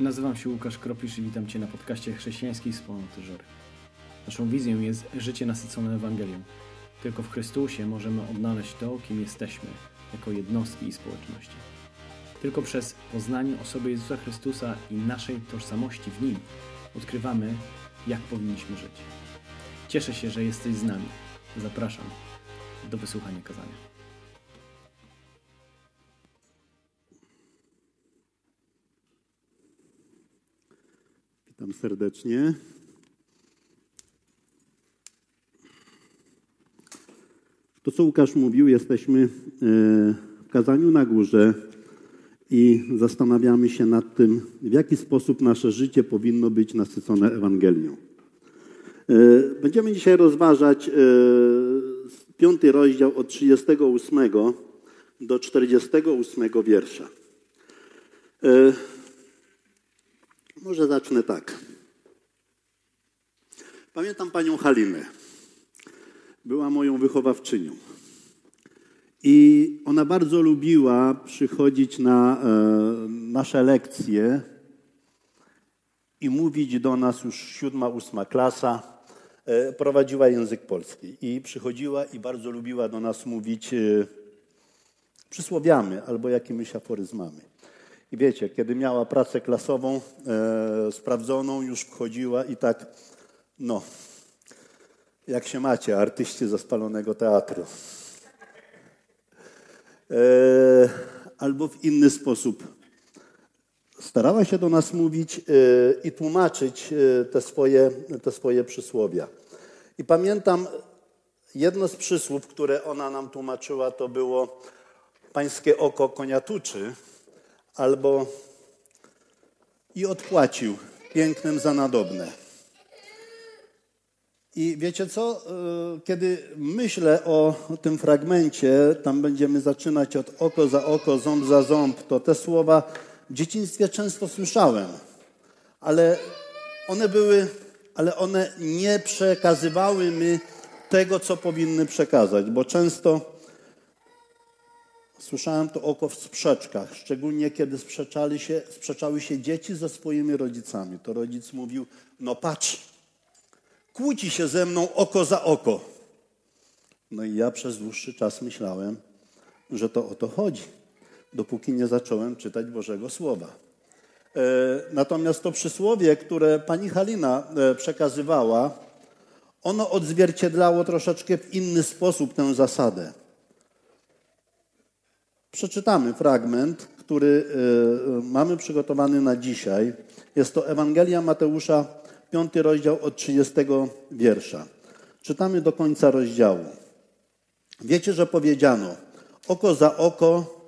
Nazywam się Łukasz Kropisz i witam Cię na podcaście Chrześcijańskiej Wspólnoty Żory. Naszą wizją jest życie nasycone Ewangelią. Tylko w Chrystusie możemy odnaleźć to, kim jesteśmy, jako jednostki i społeczności. Tylko przez poznanie osoby Jezusa Chrystusa i naszej tożsamości w Nim odkrywamy, jak powinniśmy żyć. Cieszę się, że jesteś z nami. Zapraszam do wysłuchania kazania. Witam serdecznie. To, co Łukasz mówił, jesteśmy e, w kazaniu na górze i zastanawiamy się nad tym, w jaki sposób nasze życie powinno być nasycone Ewangelią. E, będziemy dzisiaj rozważać e, piąty rozdział od 38 do 48 wiersza. Może zacznę tak. Pamiętam panią Halinę. Była moją wychowawczynią. I ona bardzo lubiła przychodzić na e, nasze lekcje i mówić do nas już siódma, ósma klasa. E, prowadziła język polski i przychodziła i bardzo lubiła do nas mówić e, przysłowiami albo jakimiś aforyzmami. I wiecie, kiedy miała pracę klasową e, sprawdzoną, już wchodziła i tak, no, jak się macie, artyści ze spalonego teatru. E, albo w inny sposób. Starała się do nas mówić e, i tłumaczyć e, te, swoje, te swoje przysłowia. I pamiętam jedno z przysłów, które ona nam tłumaczyła, to było pańskie oko konia tuczy albo i odpłacił pięknym za nadobne. I wiecie co? E, kiedy myślę o tym fragmencie, tam będziemy zaczynać od oko za oko, ząb za ząb, to te słowa w dzieciństwie często słyszałem, ale one były, ale one nie przekazywały mi tego, co powinny przekazać, bo często Słyszałem to oko w sprzeczkach, szczególnie kiedy sprzeczali się, sprzeczały się dzieci ze swoimi rodzicami. To rodzic mówił, no patrz, kłóci się ze mną oko za oko. No i ja przez dłuższy czas myślałem, że to o to chodzi, dopóki nie zacząłem czytać Bożego Słowa. E, natomiast to przysłowie, które pani Halina e, przekazywała, ono odzwierciedlało troszeczkę w inny sposób tę zasadę. Przeczytamy fragment, który e, mamy przygotowany na dzisiaj. Jest to Ewangelia Mateusza, piąty rozdział od 30 wiersza. Czytamy do końca rozdziału. Wiecie, że powiedziano oko za oko,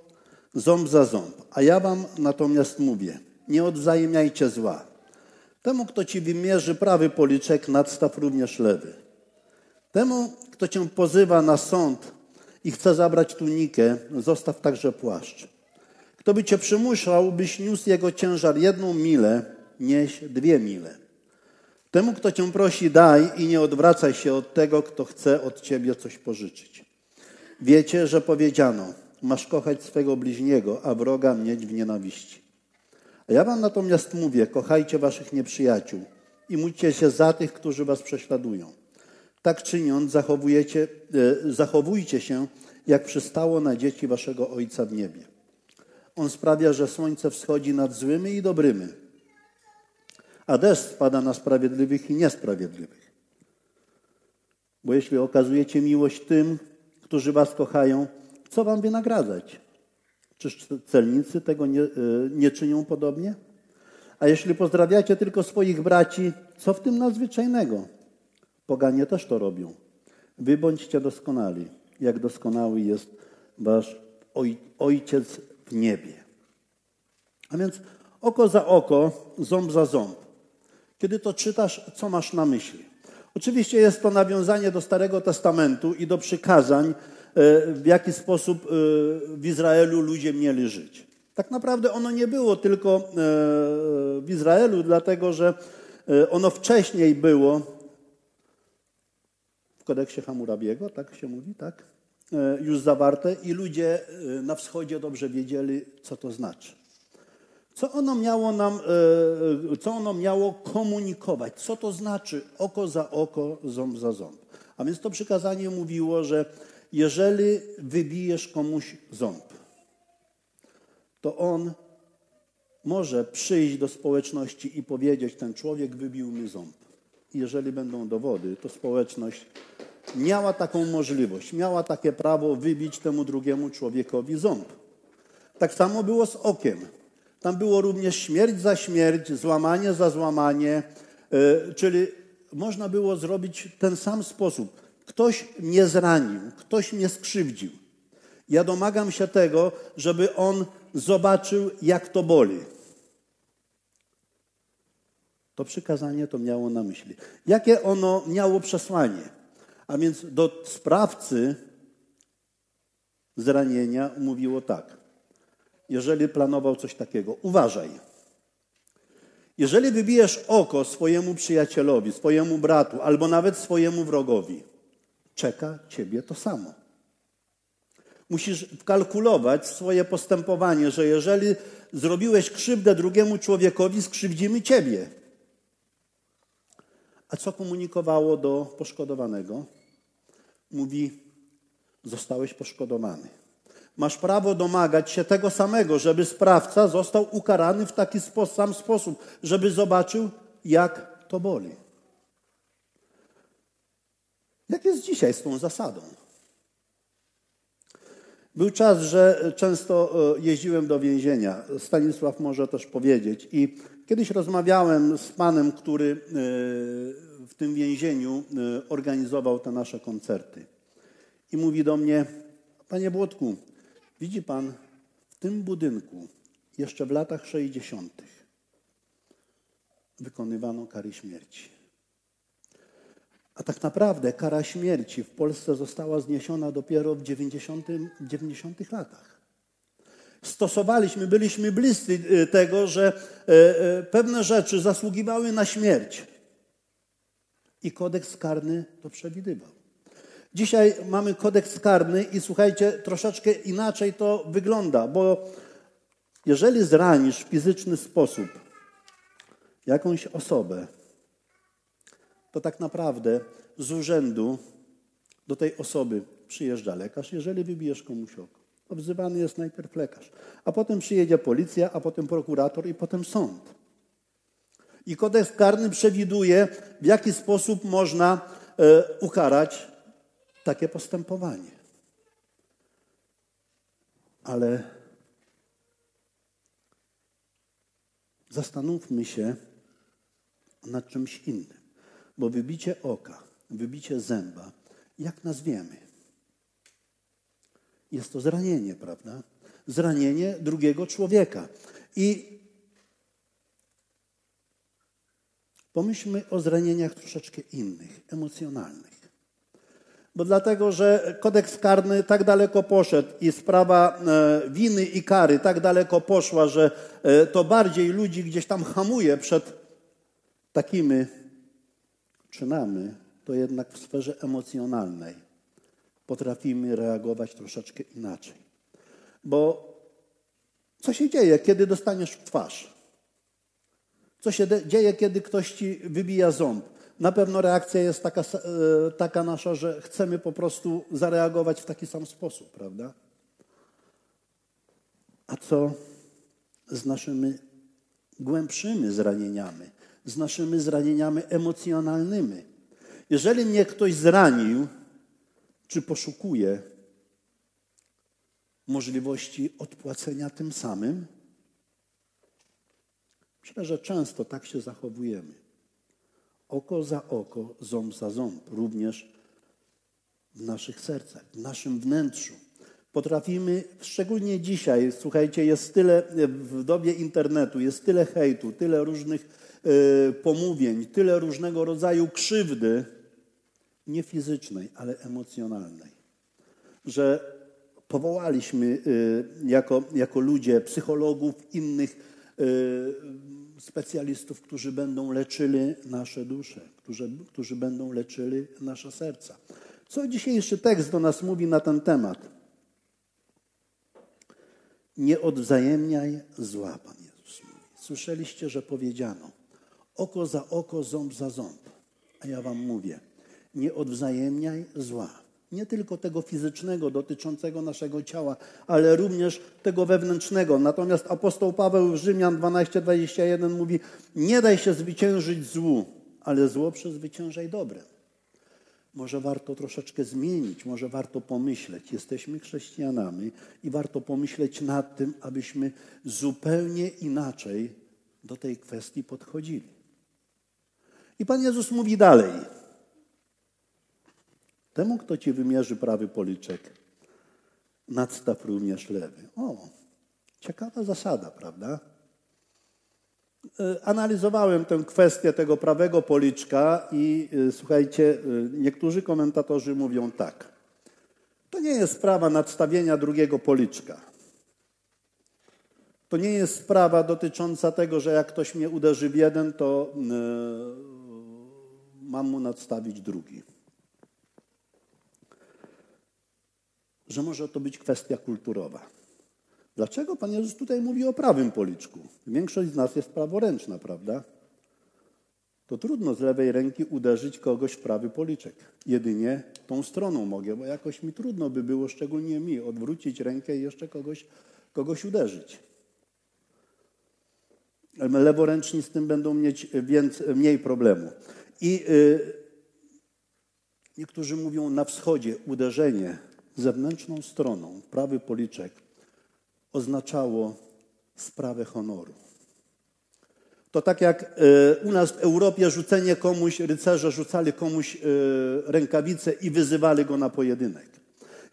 ząb za ząb. A ja wam natomiast mówię, nie odwzajemniajcie zła. Temu, kto ci wymierzy prawy policzek, nadstaw również lewy. Temu, kto cię pozywa na sąd, i chce zabrać tunikę, zostaw także płaszcz. Kto by cię przymuszał, byś niósł jego ciężar jedną milę, nieś dwie mile. Temu, kto cię prosi, daj i nie odwracaj się od tego, kto chce od ciebie coś pożyczyć. Wiecie, że powiedziano, masz kochać swego bliźniego, a wroga mieć w nienawiści. A ja wam natomiast mówię, kochajcie waszych nieprzyjaciół i módlcie się za tych, którzy was prześladują tak czyniąc, zachowujecie, e, zachowujcie się, jak przystało na dzieci waszego Ojca w niebie. On sprawia, że słońce wschodzi nad złymi i dobrymi, a deszcz spada na sprawiedliwych i niesprawiedliwych. Bo jeśli okazujecie miłość tym, którzy was kochają, co wam wynagradzać? Czyż celnicy tego nie, e, nie czynią podobnie? A jeśli pozdrawiacie tylko swoich braci, co w tym nadzwyczajnego? Poganie też to robią. Wy bądźcie doskonali, jak doskonały jest wasz oj, Ojciec w niebie. A więc oko za oko, ząb za ząb. Kiedy to czytasz, co masz na myśli? Oczywiście jest to nawiązanie do Starego Testamentu i do przykazań, e, w jaki sposób e, w Izraelu ludzie mieli żyć. Tak naprawdę ono nie było tylko e, w Izraelu, dlatego że ono wcześniej było kodeksie Hammurabiego, tak się mówi, tak? E, już zawarte i ludzie e, na wschodzie dobrze wiedzieli, co to znaczy. Co ono miało nam, e, co ono miało komunikować? Co to znaczy oko za oko, ząb za ząb? A więc to przykazanie mówiło, że jeżeli wybijesz komuś ząb, to on może przyjść do społeczności i powiedzieć, ten człowiek wybił mi ząb. Jeżeli będą dowody, to społeczność miała taką możliwość, miała takie prawo wybić temu drugiemu człowiekowi ząb. Tak samo było z okiem. Tam było również śmierć za śmierć, złamanie za złamanie, yy, czyli można było zrobić ten sam sposób. Ktoś mnie zranił, ktoś mnie skrzywdził. Ja domagam się tego, żeby on zobaczył, jak to boli. To przykazanie to miało na myśli. Jakie ono miało przesłanie? A więc do sprawcy zranienia mówiło tak. Jeżeli planował coś takiego, uważaj. Jeżeli wybijesz oko swojemu przyjacielowi, swojemu bratu, albo nawet swojemu wrogowi, czeka ciebie to samo. Musisz wkalkulować swoje postępowanie, że jeżeli zrobiłeś krzywdę drugiemu człowiekowi, skrzywdzimy ciebie. A co komunikowało do poszkodowanego? Mówi: Zostałeś poszkodowany. Masz prawo domagać się tego samego, żeby sprawca został ukarany w taki sam sposób, żeby zobaczył, jak to boli. Jak jest dzisiaj z tą zasadą? Był czas, że często e, jeździłem do więzienia. Stanisław może też powiedzieć. I kiedyś rozmawiałem z panem, który e, w tym więzieniu e, organizował te nasze koncerty. I mówi do mnie, panie Błotku, widzi pan, w tym budynku jeszcze w latach 60. wykonywano kary śmierci. A tak naprawdę kara śmierci w Polsce została zniesiona dopiero w 90, 90 latach. Stosowaliśmy, byliśmy bliscy y, tego, że y, y, pewne rzeczy zasługiwały na śmierć. I kodeks karny to przewidywał. Dzisiaj mamy kodeks karny i słuchajcie, troszeczkę inaczej to wygląda, bo jeżeli zranisz w fizyczny sposób jakąś osobę, to tak naprawdę z urzędu do tej osoby przyjeżdża lekarz, jeżeli wybijesz komuś oko. Wzywany jest najpierw lekarz, a potem przyjedzie policja, a potem prokurator i potem sąd. I kodeks karny przewiduje, w jaki sposób można e, ukarać takie postępowanie. Ale zastanówmy się nad czymś innym. Bo wybicie oka, wybicie zęba, jak nazwiemy? Jest to zranienie, prawda? Zranienie drugiego człowieka. I pomyślmy o zranieniach troszeczkę innych, emocjonalnych. Bo dlatego, że kodeks karny tak daleko poszedł i sprawa e, winy i kary tak daleko poszła, że e, to bardziej ludzi gdzieś tam hamuje przed takimi czynamy, to jednak w sferze emocjonalnej potrafimy reagować troszeczkę inaczej. Bo co się dzieje, kiedy dostaniesz w twarz? Co się dzieje, kiedy ktoś ci wybija ząb? Na pewno reakcja jest taka, e, taka nasza, że chcemy po prostu zareagować w taki sam sposób, prawda? A co z naszymi głębszymi zranieniami? z naszymi zranieniami emocjonalnymi. Jeżeli mnie ktoś zranił, czy poszukuje możliwości odpłacenia tym samym? Myślę, że często tak się zachowujemy. Oko za oko, ząb za ząb, również w naszych sercach, w naszym wnętrzu. Potrafimy, szczególnie dzisiaj, słuchajcie, jest tyle w dobie internetu, jest tyle hejtu, tyle różnych Y, pomówień, tyle różnego rodzaju krzywdy, nie fizycznej, ale emocjonalnej, że powołaliśmy y, jako, jako ludzie psychologów, innych y, specjalistów, którzy będą leczyli nasze dusze, którzy, którzy będą leczyli nasze serca. Co dzisiejszy tekst do nas mówi na ten temat? Nie odwzajemniaj zła, Pan Jezus mówi. Słyszeliście, że powiedziano oko za oko, ząb za ząb. A ja wam mówię, nie odwzajemniaj zła. Nie tylko tego fizycznego dotyczącego naszego ciała, ale również tego wewnętrznego. Natomiast apostoł Paweł w Rzymian 12:21 mówi: Nie daj się zwyciężyć złu, ale zło przezwyciężaj dobrem. Może warto troszeczkę zmienić, może warto pomyśleć. Jesteśmy chrześcijanami i warto pomyśleć nad tym, abyśmy zupełnie inaczej do tej kwestii podchodzili. I Pan Jezus mówi dalej. Temu, kto ci wymierzy prawy policzek, nadstaw również lewy. O, ciekawa zasada, prawda? E, analizowałem tę kwestię tego prawego policzka i e, słuchajcie, e, niektórzy komentatorzy mówią tak. To nie jest sprawa nadstawienia drugiego policzka. To nie jest sprawa dotycząca tego, że jak ktoś mnie uderzy w jeden, to mam mu nadstawić drugi. Że może to być kwestia kulturowa. Dlaczego Pan Jezus tutaj mówi o prawym policzku? Większość z nas jest praworęczna, prawda? To trudno z lewej ręki uderzyć kogoś w prawy policzek. Jedynie tą stroną mogę, bo jakoś mi trudno by było, szczególnie mi, odwrócić rękę i jeszcze kogoś, kogoś uderzyć. Leworęczni z tym będą mieć więcej, mniej problemu. I y, niektórzy mówią na wschodzie uderzenie zewnętrzną stroną, prawy policzek, oznaczało sprawę honoru. To tak jak y, u nas w Europie rzucenie komuś, rycerze rzucali komuś y, rękawice i wyzywali go na pojedynek.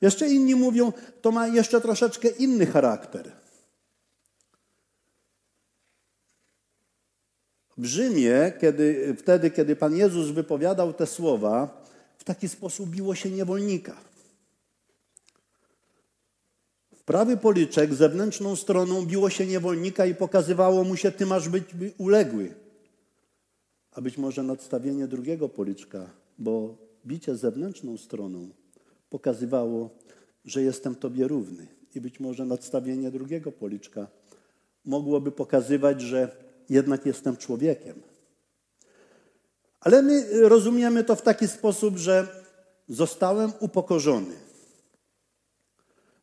Jeszcze inni mówią, to ma jeszcze troszeczkę inny charakter. W Rzymie, kiedy, wtedy, kiedy Pan Jezus wypowiadał te słowa, w taki sposób biło się niewolnika. Prawy policzek zewnętrzną stroną biło się niewolnika i pokazywało mu się, ty masz być uległy. A być może nadstawienie drugiego policzka, bo bicie zewnętrzną stroną pokazywało, że jestem tobie równy. I być może nadstawienie drugiego policzka mogłoby pokazywać, że jednak jestem człowiekiem. Ale my rozumiemy to w taki sposób, że zostałem upokorzony.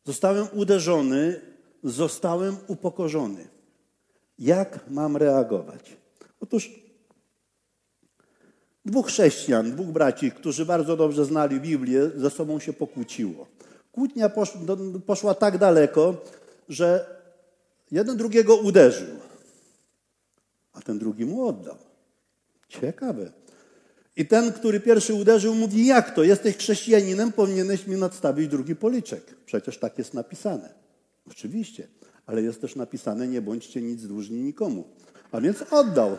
Zostałem uderzony, zostałem upokorzony. Jak mam reagować? Otóż dwóch chrześcijan, dwóch braci, którzy bardzo dobrze znali Biblię, ze sobą się pokłóciło. Kłótnia poszła tak daleko, że jeden drugiego uderzył a ten drugi mu oddał. Ciekawe. I ten, który pierwszy uderzył, mówi: Jak to? Jesteś chrześcijaninem, powinieneś mi nadstawić drugi policzek. Przecież tak jest napisane. Oczywiście, ale jest też napisane: Nie bądźcie nic dłużni nikomu. A więc oddał.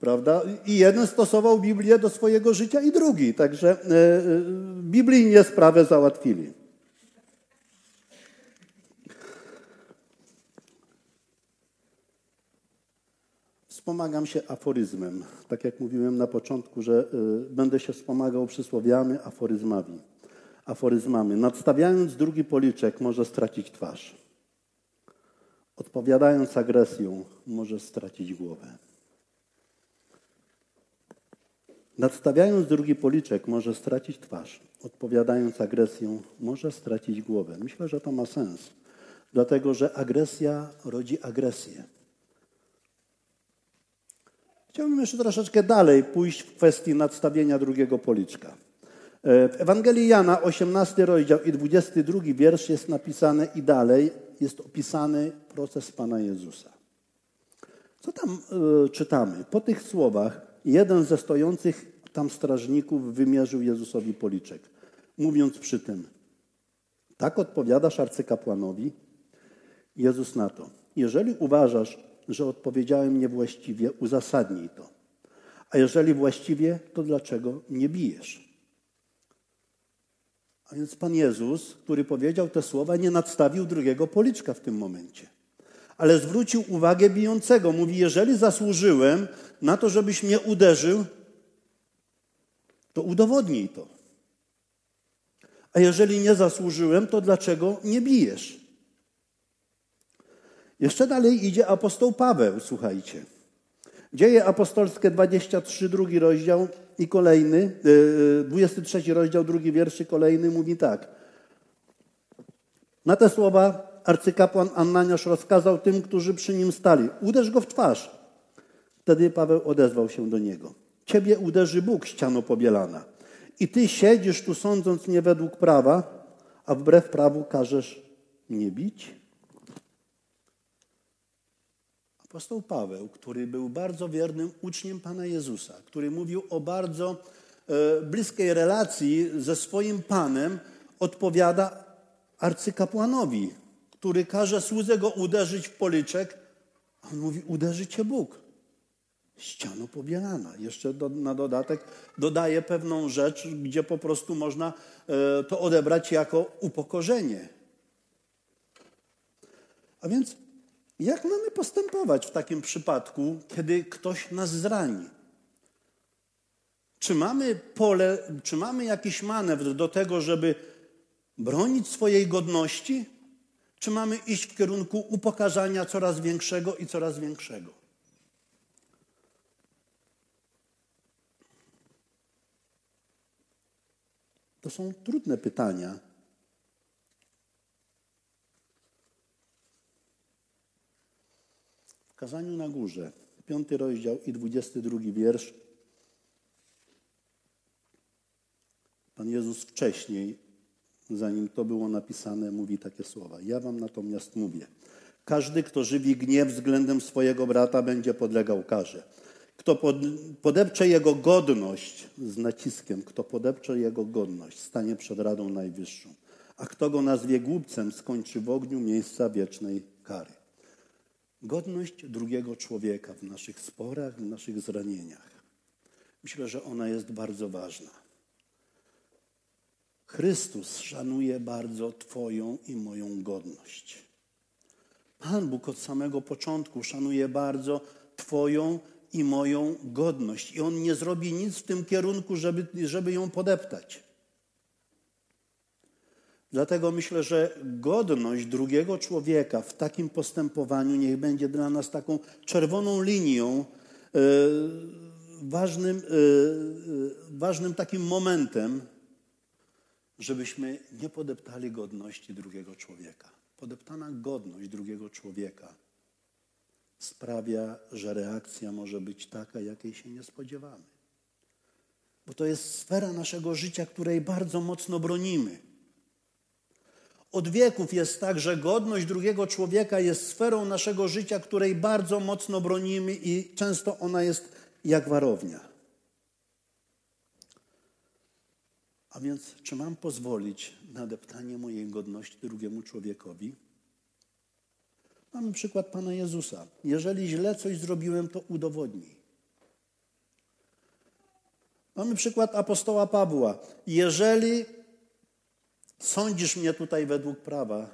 Prawda? I jeden stosował Biblię do swojego życia, i drugi. Także yy, biblijnie sprawę załatwili. Wspomagam się aforyzmem. Tak jak mówiłem na początku, że y, będę się wspomagał przysłowiami, aforyzmami. Aforyzmami. Nadstawiając drugi policzek, może stracić twarz. Odpowiadając agresją, może stracić głowę. Nadstawiając drugi policzek, może stracić twarz. Odpowiadając agresją, może stracić głowę. Myślę, że to ma sens, dlatego że agresja rodzi agresję. Chciałbym jeszcze troszeczkę dalej pójść w kwestii nadstawienia drugiego policzka. E, w Ewangelii Jana, 18 rozdział i 22 wiersz jest napisane i dalej jest opisany proces Pana Jezusa. Co tam y, czytamy? Po tych słowach jeden ze stojących tam strażników wymierzył Jezusowi policzek, mówiąc przy tym, tak odpowiadasz arcykapłanowi? Jezus na to, jeżeli uważasz, że odpowiedziałem niewłaściwie, uzasadnij to. A jeżeli właściwie, to dlaczego nie bijesz? A więc Pan Jezus, który powiedział te słowa, nie nadstawił drugiego policzka w tym momencie. Ale zwrócił uwagę bijącego. Mówi, jeżeli zasłużyłem na to, żebyś mnie uderzył, to udowodnij to. A jeżeli nie zasłużyłem, to dlaczego nie bijesz? Jeszcze dalej idzie apostoł Paweł, słuchajcie. Dzieje apostolskie 23, drugi rozdział i kolejny, 23 rozdział, drugi wiersz i kolejny mówi tak. Na te słowa arcykapłan Annaniasz rozkazał tym, którzy przy nim stali, uderz go w twarz. Wtedy Paweł odezwał się do niego. Ciebie uderzy Bóg, ściano pobielana. I ty siedzisz tu sądząc mnie według prawa, a wbrew prawu każesz mnie bić? Apostoł Paweł, który był bardzo wiernym uczniem Pana Jezusa, który mówił o bardzo e, bliskiej relacji ze swoim Panem, odpowiada arcykapłanowi, który każe słudze go uderzyć w policzek, a on mówi, uderzy cię Bóg. Ściano pobielana. Jeszcze do, na dodatek dodaje pewną rzecz, gdzie po prostu można e, to odebrać jako upokorzenie. A więc jak mamy postępować w takim przypadku, kiedy ktoś nas zrani? Czy mamy pole, czy mamy jakiś manewr do tego, żeby bronić swojej godności, czy mamy iść w kierunku upokarzania coraz większego i coraz większego? To są trudne pytania. Kazaniu na górze, piąty rozdział i dwudziesty drugi wiersz, Pan Jezus wcześniej, zanim to było napisane, mówi takie słowa. Ja wam natomiast mówię, każdy, kto żywi gniew względem swojego brata, będzie podlegał karze. Kto podepcze jego godność, z naciskiem, kto podepcze jego godność, stanie przed Radą Najwyższą. A kto go nazwie głupcem, skończy w ogniu miejsca wiecznej kary. Godność drugiego człowieka w naszych sporach, w naszych zranieniach. Myślę, że ona jest bardzo ważna. Chrystus szanuje bardzo Twoją i moją godność. Pan Bóg od samego początku szanuje bardzo Twoją i moją godność. I On nie zrobi nic w tym kierunku, żeby, żeby ją podeptać. Dlatego myślę, że godność drugiego człowieka w takim postępowaniu niech będzie dla nas taką czerwoną linią, yy, ważnym, yy, ważnym takim momentem, żebyśmy nie podeptali godności drugiego człowieka. Podeptana godność drugiego człowieka sprawia, że reakcja może być taka, jakiej się nie spodziewamy. Bo to jest sfera naszego życia, której bardzo mocno bronimy. Od wieków jest tak, że godność drugiego człowieka jest sferą naszego życia, której bardzo mocno bronimy i często ona jest jak warownia. A więc, czy mam pozwolić na deptanie mojej godności drugiemu człowiekowi? Mamy przykład Pana Jezusa. Jeżeli źle coś zrobiłem, to udowodnij. Mamy przykład apostoła Pawła. Jeżeli sądzisz mnie tutaj według prawa,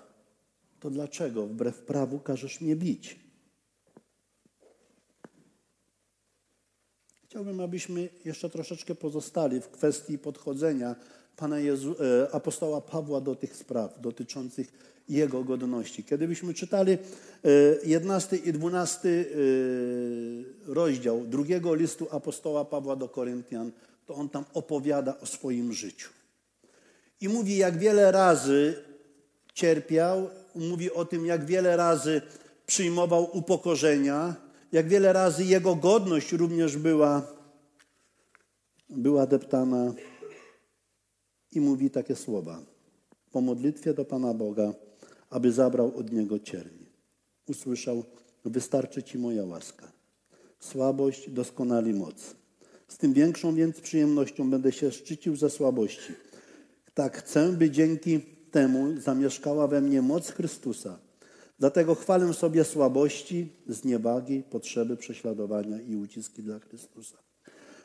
to dlaczego wbrew prawu każesz mnie bić? Chciałbym, abyśmy jeszcze troszeczkę pozostali w kwestii podchodzenia Pana Jezu, e, apostoła Pawła do tych spraw dotyczących jego godności. Kiedybyśmy czytali 11 e, i 12 e, rozdział drugiego listu apostoła Pawła do Koryntian, to on tam opowiada o swoim życiu. I mówi, jak wiele razy cierpiał, mówi o tym, jak wiele razy przyjmował upokorzenia, jak wiele razy jego godność również była, była deptana. I mówi takie słowa. Po modlitwie do Pana Boga aby zabrał od niego cierń. Usłyszał, wystarczy ci moja łaska. Słabość doskonali moc. Z tym większą więc przyjemnością będę się szczycił ze słabości. Tak chcę, by dzięki temu zamieszkała we mnie moc Chrystusa. Dlatego chwalę sobie słabości, zniewagi, potrzeby prześladowania i uciski dla Chrystusa.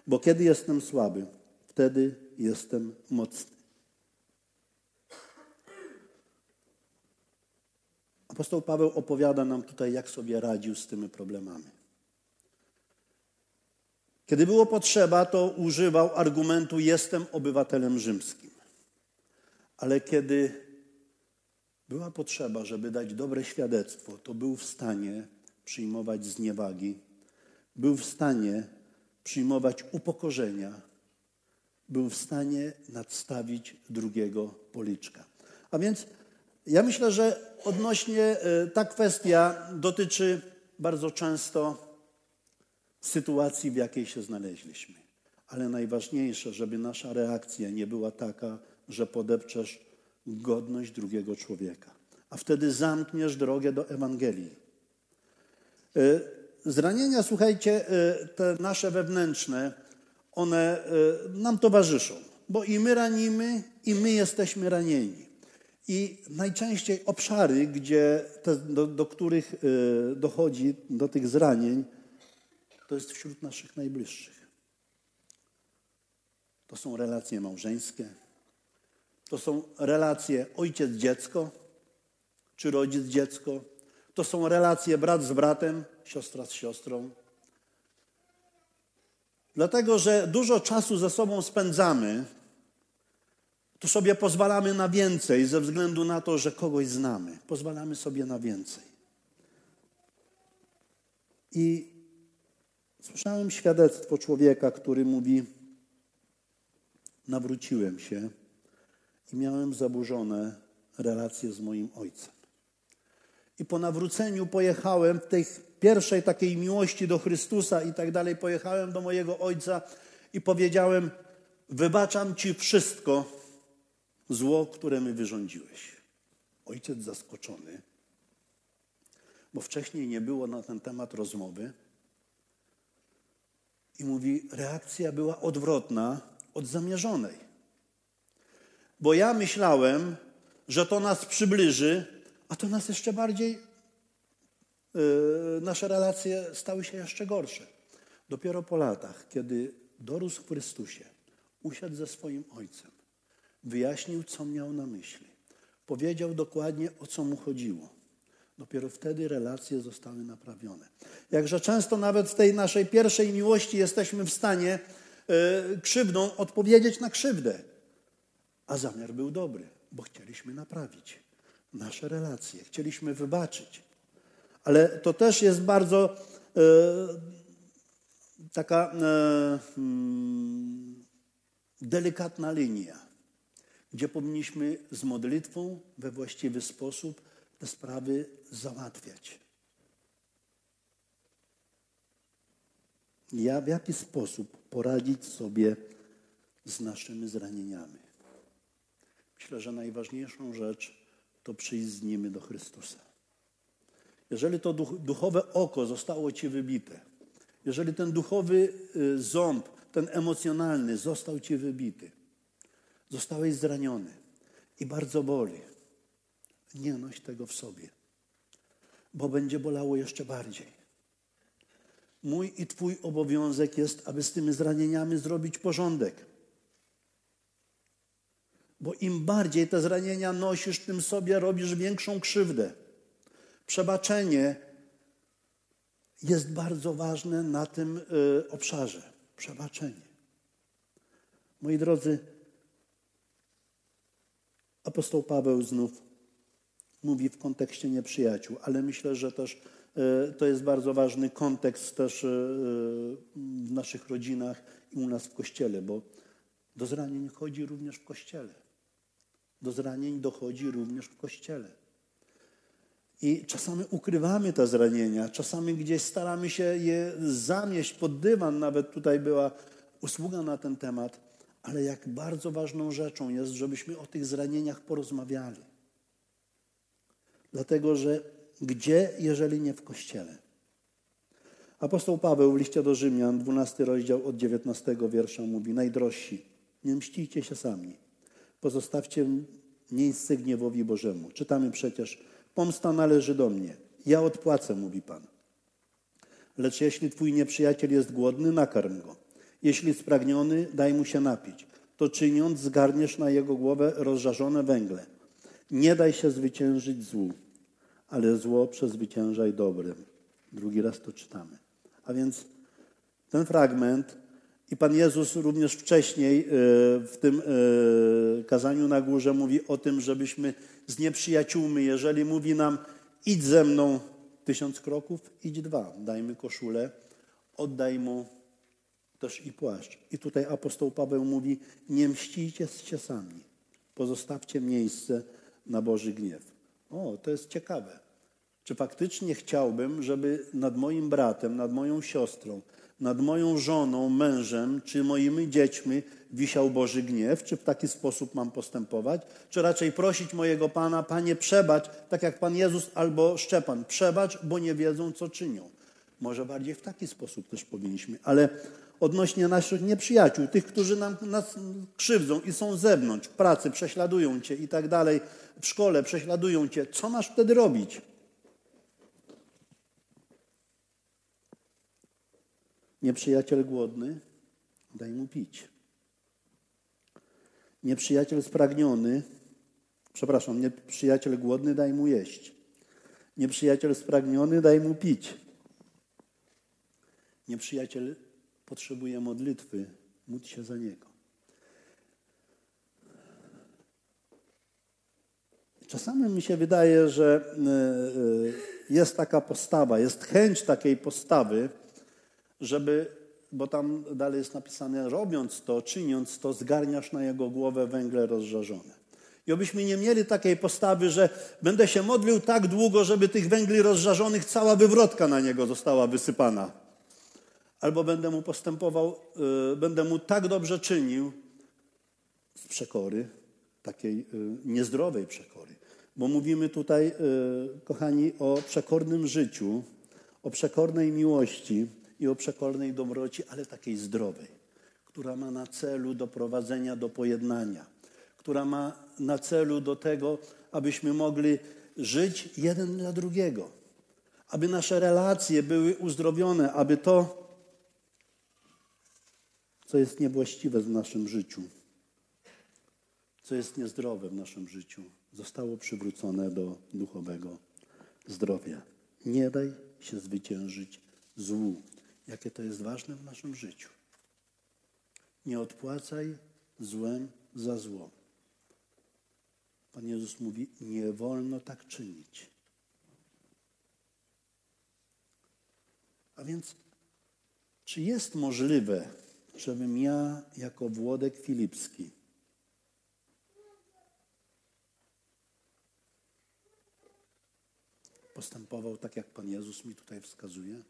Bo kiedy jestem słaby, wtedy jestem mocny. Apostoł Paweł opowiada nam tutaj, jak sobie radził z tymi problemami. Kiedy było potrzeba, to używał argumentu: Jestem obywatelem rzymskim. Ale kiedy była potrzeba, żeby dać dobre świadectwo, to był w stanie przyjmować zniewagi, był w stanie przyjmować upokorzenia, był w stanie nadstawić drugiego policzka. A więc ja myślę, że odnośnie e, ta kwestia dotyczy bardzo często sytuacji, w jakiej się znaleźliśmy. Ale najważniejsze, żeby nasza reakcja nie była taka, że podepczesz godność drugiego człowieka. A wtedy zamkniesz drogę do Ewangelii. E, zranienia, słuchajcie, e, te nasze wewnętrzne, one nam towarzyszą, bo i my ranimy, i my jesteśmy ranieni. I najczęściej obszary, gdzie te, do, do, których dochodzi do tych zranień, to jest wśród naszych najbliższych. To są relacje małżeńskie, to są relacje ojciec-dziecko czy rodzic-dziecko, to są relacje brat z bratem, siostra z siostrą. Dlatego, że dużo czasu ze sobą spędzamy, to sobie pozwalamy na więcej ze względu na to, że kogoś znamy. Pozwalamy sobie na więcej. I słyszałem świadectwo człowieka, który mówi: Nawróciłem się i miałem zaburzone relacje z moim ojcem. I po nawróceniu pojechałem w tej pierwszej takiej miłości do Chrystusa i tak dalej, pojechałem do mojego ojca i powiedziałem: Wybaczam ci wszystko, zło, które mi wyrządziłeś. Ojciec zaskoczony, bo wcześniej nie było na ten temat rozmowy. I mówi, reakcja była odwrotna od zamierzonej. Bo ja myślałem, że to nas przybliży, a to nas jeszcze bardziej, yy, nasze relacje stały się jeszcze gorsze. Dopiero po latach, kiedy dorósł w Chrystusie, usiadł ze swoim ojcem, Wyjaśnił, co miał na myśli. Powiedział dokładnie, o co mu chodziło. Dopiero wtedy relacje zostały naprawione. Jakże często nawet w tej naszej pierwszej miłości jesteśmy w stanie yy, krzywdą odpowiedzieć na krzywdę. A zamiar był dobry, bo chcieliśmy naprawić nasze relacje, chcieliśmy wybaczyć. Ale to też jest bardzo yy, taka yy, delikatna linia gdzie powinniśmy z modlitwą we właściwy sposób te sprawy załatwiać. Ja w jaki sposób poradzić sobie z naszymi zranieniami? Myślę, że najważniejszą rzecz to przyjść z nimi do Chrystusa. Jeżeli to duchowe oko zostało ci wybite, jeżeli ten duchowy y, ząb, ten emocjonalny został ci wybity, Zostałeś zraniony i bardzo boli. Nie noś tego w sobie, bo będzie bolało jeszcze bardziej. Mój i Twój obowiązek jest, aby z tymi zranieniami zrobić porządek. Bo im bardziej te zranienia nosisz, tym sobie robisz większą krzywdę. Przebaczenie jest bardzo ważne na tym y, obszarze. Przebaczenie. Moi drodzy, Apostoł Paweł znów mówi w kontekście nieprzyjaciół, ale myślę, że też e, to jest bardzo ważny kontekst też e, w naszych rodzinach i u nas w Kościele, bo do zranień chodzi również w Kościele. Do zranień dochodzi również w Kościele. I czasami ukrywamy te zranienia, czasami gdzieś staramy się je zamieść pod dywan. Nawet tutaj była usługa na ten temat ale jak bardzo ważną rzeczą jest, żebyśmy o tych zranieniach porozmawiali. Dlatego, że gdzie, jeżeli nie w kościele? Apostoł Paweł w liście do Rzymian, 12 rozdział od 19 wiersza mówi: Najdrożsi, nie mścicie się sami, pozostawcie miejsce gniewowi Bożemu. Czytamy przecież: Pomsta należy do mnie, ja odpłacę, mówi Pan. Lecz jeśli twój nieprzyjaciel jest głodny, nakarm go. Jeśli spragniony, daj mu się napić. To czyniąc, zgarniesz na jego głowę rozżarzone węgle. Nie daj się zwyciężyć złu, ale zło przezwyciężaj dobrym. Drugi raz to czytamy. A więc ten fragment I Pan Jezus również wcześniej e, w tym e, kazaniu na górze mówi o tym, żebyśmy z nieprzyjaciółmi, jeżeli mówi nam idź ze mną tysiąc kroków, idź dwa, dajmy koszulę, oddaj mu też i płaszcz. I tutaj apostoł Paweł mówi, nie mścicie się sami, pozostawcie miejsce na Boży gniew. O, to jest ciekawe. Czy faktycznie chciałbym, żeby nad moim bratem, nad moją siostrą, nad moją żoną, mężem czy moimi dziećmi wisiał Boży gniew? Czy w taki sposób mam postępować? Czy raczej prosić mojego Pana, Panie, przebacz, tak jak Pan Jezus albo Szczepan, przebacz, bo nie wiedzą, co czynią. Może bardziej w taki sposób też powinniśmy. Ale odnośnie naszych nieprzyjaciół, tych, którzy nam, nas krzywdzą i są z zewnątrz, w pracy, prześladują Cię i tak dalej, w szkole prześladują Cię, co masz wtedy robić? Nieprzyjaciel głodny, daj mu pić. Nieprzyjaciel spragniony, przepraszam, nieprzyjaciel głodny, daj mu jeść. Nieprzyjaciel spragniony, daj mu pić. Nieprzyjaciel potrzebuje modlitwy, módl się za niego. Czasami mi się wydaje, że e, e, jest taka postawa, jest chęć takiej postawy, żeby, bo tam dalej jest napisane, robiąc to, czyniąc to, zgarniasz na jego głowę węgle rozżarzone. I obyśmy nie mieli takiej postawy, że będę się modlił tak długo, żeby tych węgli rozżarzonych cała wywrotka na niego została wysypana. Albo będę mu postępował, yy, będę mu tak dobrze czynił z przekory, takiej yy, niezdrowej przekory. Bo mówimy tutaj, yy, kochani, o przekornym życiu, o przekornej miłości, i o przekornej dobroci, ale takiej zdrowej, która ma na celu doprowadzenia do pojednania, która ma na celu do tego, abyśmy mogli żyć jeden dla drugiego, aby nasze relacje były uzdrowione, aby to, co jest niewłaściwe w naszym życiu, co jest niezdrowe w naszym życiu, zostało przywrócone do duchowego zdrowia. Nie daj się zwyciężyć złu jakie to jest ważne w naszym życiu. Nie odpłacaj złem za zło. Pan Jezus mówi, nie wolno tak czynić. A więc, czy jest możliwe, żebym ja jako Włodek Filipski postępował tak, jak Pan Jezus mi tutaj wskazuje?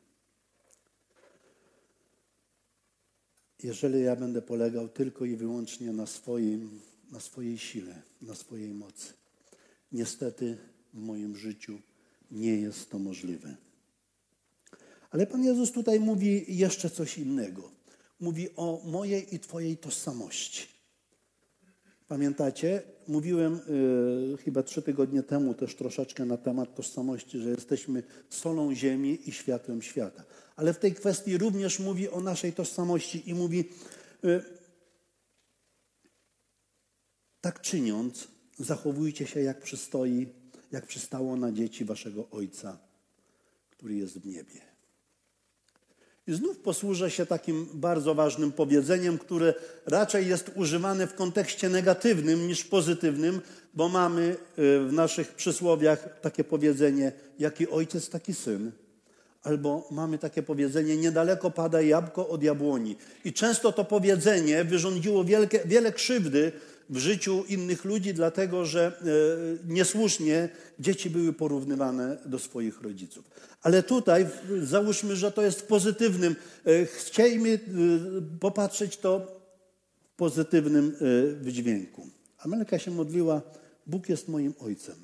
Jeżeli ja będę polegał tylko i wyłącznie na, swoim, na swojej sile, na swojej mocy. Niestety w moim życiu nie jest to możliwe. Ale Pan Jezus tutaj mówi jeszcze coś innego. Mówi o mojej i Twojej tożsamości. Pamiętacie? Mówiłem y, chyba trzy tygodnie temu też troszeczkę na temat tożsamości, że jesteśmy solą ziemi i światłem świata. Ale w tej kwestii również mówi o naszej tożsamości i mówi, y, tak czyniąc, zachowujcie się jak przystoi, jak przystało na dzieci waszego Ojca, który jest w niebie. I znów posłużę się takim bardzo ważnym powiedzeniem, które raczej jest używane w kontekście negatywnym niż pozytywnym, bo mamy y, w naszych przysłowiach takie powiedzenie: jaki ojciec, taki syn. Albo mamy takie powiedzenie: niedaleko pada jabłko od jabłoni. I często to powiedzenie wyrządziło wielkie, wiele krzywdy w życiu innych ludzi, dlatego że e, niesłusznie dzieci były porównywane do swoich rodziców. Ale tutaj załóżmy, że to jest w pozytywnym. E, chcielibyśmy e, popatrzeć to w pozytywnym wydźwięku. Amelka się modliła, Bóg jest moim ojcem.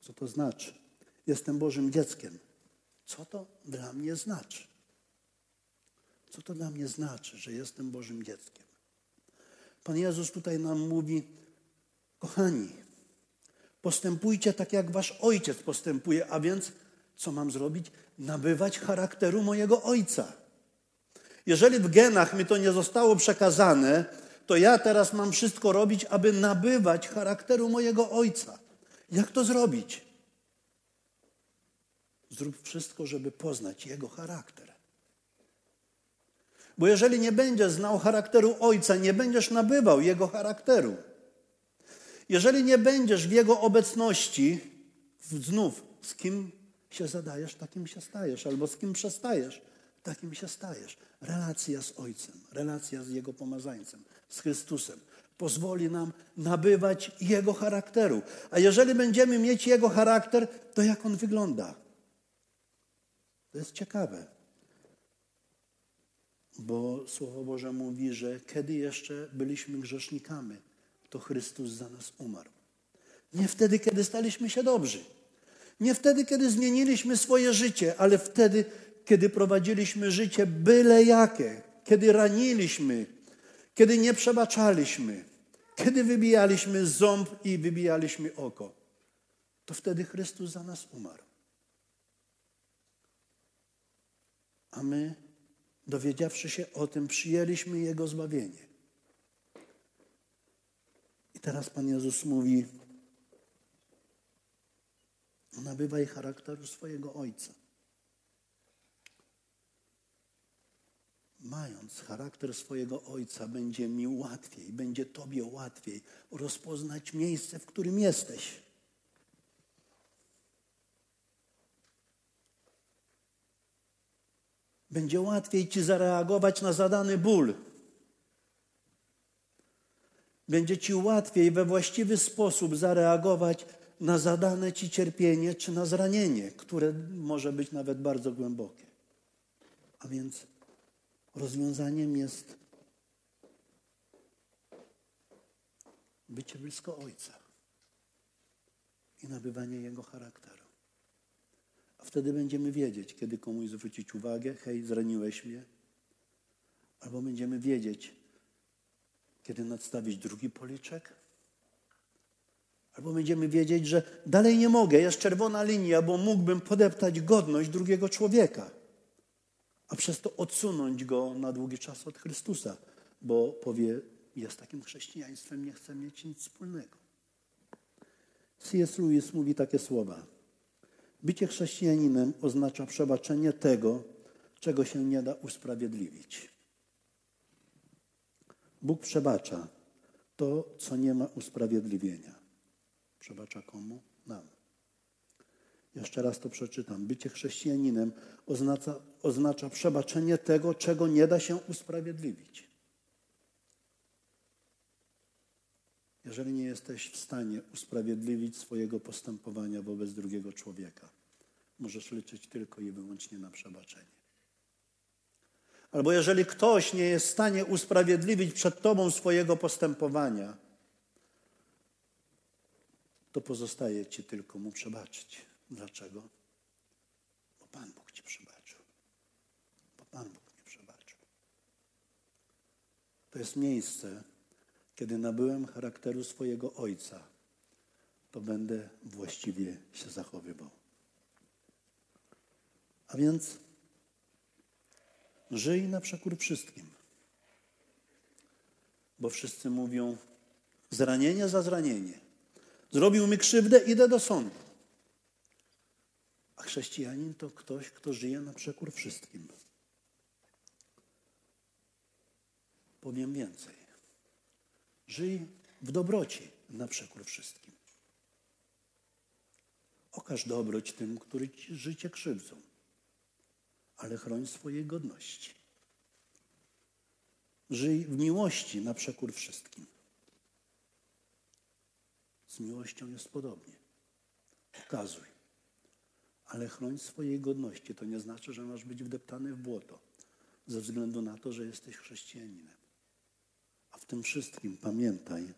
Co to znaczy? Jestem Bożym dzieckiem. Co to dla mnie znaczy? Co to dla mnie znaczy, że jestem Bożym dzieckiem? Pan Jezus tutaj nam mówi, kochani, postępujcie tak, jak wasz ojciec postępuje, a więc co mam zrobić? Nabywać charakteru mojego ojca. Jeżeli w genach mi to nie zostało przekazane, to ja teraz mam wszystko robić, aby nabywać charakteru mojego ojca. Jak to zrobić? Zrób wszystko, żeby poznać jego charakter. Bo jeżeli nie będziesz znał charakteru Ojca, nie będziesz nabywał Jego charakteru. Jeżeli nie będziesz w Jego obecności, znów z kim się zadajesz, takim się stajesz, albo z kim przestajesz, takim się stajesz. Relacja z Ojcem, relacja z Jego pomazańcem, z Chrystusem pozwoli nam nabywać Jego charakteru. A jeżeli będziemy mieć Jego charakter, to jak On wygląda? To jest ciekawe. Bo Słowo Boże mówi, że kiedy jeszcze byliśmy grzesznikami, to Chrystus za nas umarł. Nie wtedy, kiedy staliśmy się dobrzy. Nie wtedy, kiedy zmieniliśmy swoje życie, ale wtedy, kiedy prowadziliśmy życie byle jakie, kiedy raniliśmy, kiedy nie przebaczaliśmy, kiedy wybijaliśmy ząb i wybijaliśmy oko. To wtedy Chrystus za nas umarł. A my, dowiedziawszy się o tym, przyjęliśmy Jego zbawienie. I teraz Pan Jezus mówi, nabywaj charakteru swojego Ojca. Mając charakter swojego Ojca, będzie mi łatwiej, będzie Tobie łatwiej rozpoznać miejsce, w którym jesteś. Będzie łatwiej Ci zareagować na zadany ból. Będzie Ci łatwiej we właściwy sposób zareagować na zadane Ci cierpienie czy na zranienie, które może być nawet bardzo głębokie. A więc rozwiązaniem jest bycie blisko Ojca i nabywanie Jego charakteru. A wtedy będziemy wiedzieć, kiedy komuś zwrócić uwagę, hej, zraniłeś mnie. Albo będziemy wiedzieć, kiedy nadstawić drugi policzek. Albo będziemy wiedzieć, że dalej nie mogę, jest czerwona linia, bo mógłbym podeptać godność drugiego człowieka, a przez to odsunąć go na długi czas od Chrystusa, bo powie, jest takim chrześcijaństwem, nie chcę mieć nic wspólnego. C.S. Lewis mówi takie słowa. Bycie chrześcijaninem oznacza przebaczenie tego, czego się nie da usprawiedliwić. Bóg przebacza to, co nie ma usprawiedliwienia. Przebacza komu? Nam. Jeszcze raz to przeczytam. Bycie chrześcijaninem oznacza, oznacza przebaczenie tego, czego nie da się usprawiedliwić. Jeżeli nie jesteś w stanie usprawiedliwić swojego postępowania wobec drugiego człowieka. Możesz liczyć tylko i wyłącznie na przebaczenie. Albo jeżeli ktoś nie jest w stanie usprawiedliwić przed Tobą swojego postępowania, to pozostaje Ci tylko mu przebaczyć. Dlaczego? Bo Pan Bóg Ci przebaczył. Bo Pan Bóg mi przebaczył. To jest miejsce, kiedy nabyłem charakteru swojego ojca, to będę właściwie się zachowywał. A więc żyj na przekór wszystkim. Bo wszyscy mówią zranienie za zranienie. Zrobił mi krzywdę, idę do sądu. A chrześcijanin to ktoś, kto żyje na przekór wszystkim. Powiem więcej. Żyj w dobroci na przekór wszystkim. Okaż dobroć tym, którzy ci życie krzywdzą, ale chroń swojej godności. Żyj w miłości na przekór wszystkim. Z miłością jest podobnie. Pokazuj. Ale chroń swojej godności. To nie znaczy, że masz być wdeptany w błoto ze względu na to, że jesteś chrześcijaninem tym wszystkim pamiętaj,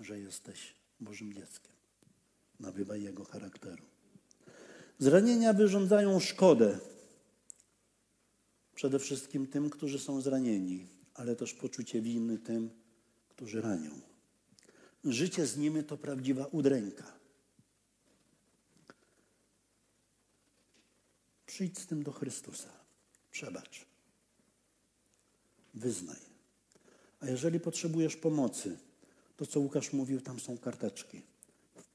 że jesteś Bożym dzieckiem. Nabywaj Jego charakteru. Zranienia wyrządzają szkodę przede wszystkim tym, którzy są zranieni, ale też poczucie winy tym, którzy ranią. Życie z nimi to prawdziwa udręka. Przyjdź z tym do Chrystusa. Przebacz. Wyznaj. A jeżeli potrzebujesz pomocy, to co Łukasz mówił, tam są karteczki.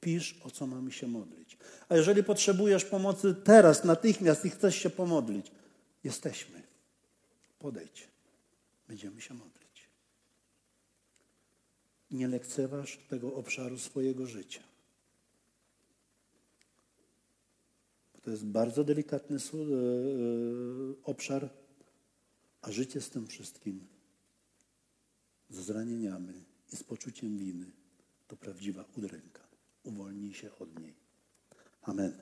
Pisz, o co mamy się modlić. A jeżeli potrzebujesz pomocy teraz, natychmiast i chcesz się pomodlić, jesteśmy. Podejdź. Będziemy się modlić. Nie lekceważ tego obszaru swojego życia. To jest bardzo delikatny e, e, obszar, a życie z tym wszystkim, z zranieniami i z poczuciem winy, to prawdziwa udręka. Uwolnij się od niej. Amen.